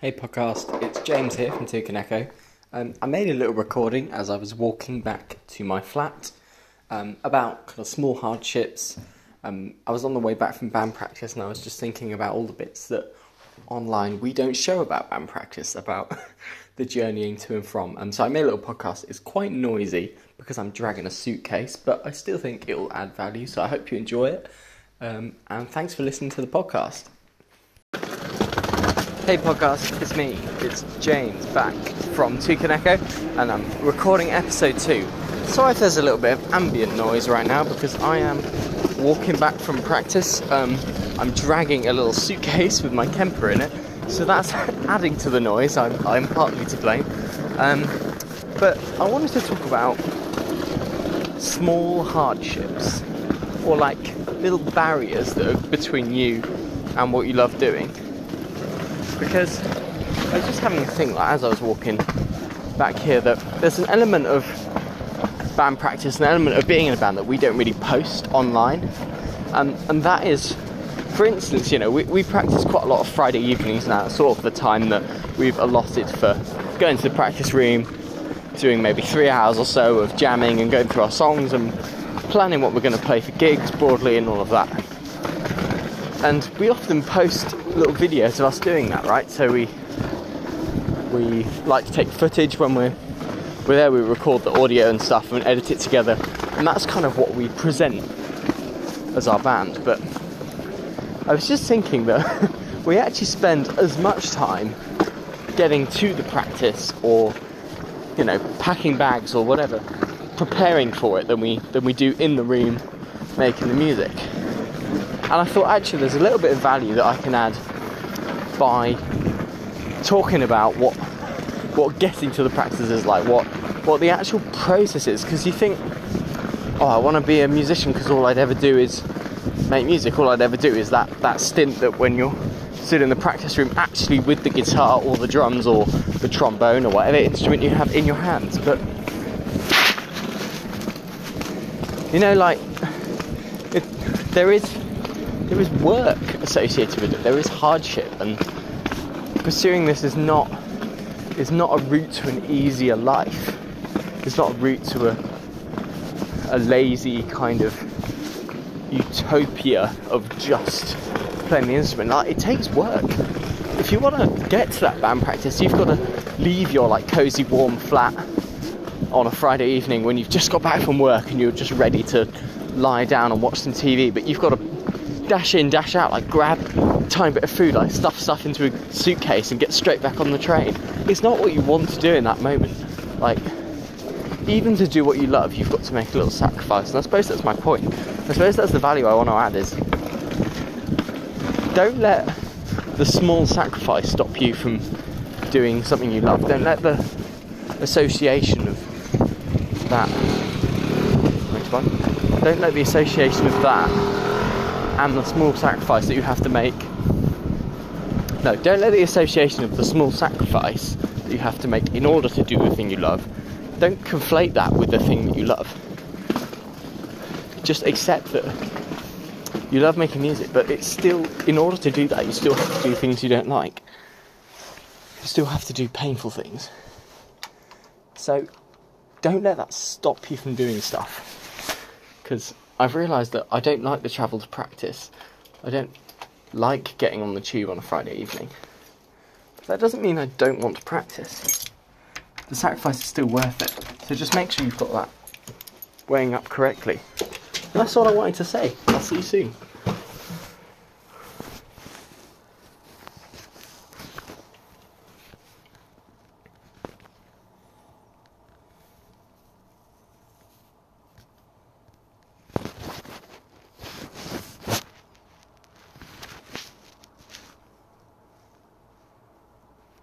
Hey podcast, it's James here from Toucan Echo. Um, I made a little recording as I was walking back to my flat um, about kind of small hardships. Um, I was on the way back from band practice and I was just thinking about all the bits that online we don't show about band practice, about the journeying to and from. Um, so I made a little podcast. It's quite noisy because I'm dragging a suitcase, but I still think it will add value. So I hope you enjoy it. Um, and thanks for listening to the podcast. Hey podcast, it's me, it's James back from Toucan Echo, and I'm recording episode 2. Sorry if there's a little bit of ambient noise right now because I am walking back from practice. Um, I'm dragging a little suitcase with my Kemper in it, so that's adding to the noise. I'm, I'm partly to blame. Um, but I wanted to talk about small hardships or like little barriers that are between you and what you love doing because I was just having a think like, as I was walking back here that there's an element of band practice, an element of being in a band that we don't really post online, and and that is, for instance, you know, we, we practice quite a lot of Friday evenings now, sort of the time that we've allotted for going to the practice room, doing maybe three hours or so of jamming and going through our songs and planning what we're going to play for gigs broadly and all of that. And we often post little videos of us doing that, right? So we we like to take footage when we're we're there. We record the audio and stuff and edit it together, and that's kind of what we present as our band. But I was just thinking that we actually spend as much time getting to the practice or you know packing bags or whatever preparing for it than we than we do in the room making the music and I thought actually there's a little bit of value that I can add by talking about what what getting to the practice is like what what the actual process is. Because you think oh I want to be a musician because all I'd ever do is make music. All I'd ever do is that that stint that when you're stood in the practice room actually with the guitar or the drums or the trombone or whatever instrument you have in your hands. But you know, like it, there is there is work associated with it. There is hardship, and pursuing this is not is not a route to an easier life. It's not a route to a a lazy kind of utopia of just playing the instrument. Like it takes work. If you want to get to that band practice, you've got to leave your like cozy, warm flat on a Friday evening when you've just got back from work and you're just ready to lie down and watch some TV, but you've got to dash in, dash out, like grab a tiny bit of food, like stuff stuff into a suitcase and get straight back on the train. It's not what you want to do in that moment. Like, even to do what you love, you've got to make a little sacrifice. And I suppose that's my point. I suppose that's the value I want to add is don't let the small sacrifice stop you from doing something you love. Don't let the association of that. Next one. Don't let the association of that and the small sacrifice that you have to make. No, don't let the association of the small sacrifice that you have to make in order to do the thing you love. Don't conflate that with the thing that you love. Just accept that you love making music, but it's still, in order to do that, you still have to do things you don't like. You still have to do painful things. So don't let that stop you from doing stuff. Because I've realised that I don't like the travel to practice. I don't like getting on the tube on a Friday evening. But that doesn't mean I don't want to practice. The sacrifice is still worth it. So just make sure you've got that weighing up correctly. And that's all I wanted to say. I'll see you soon.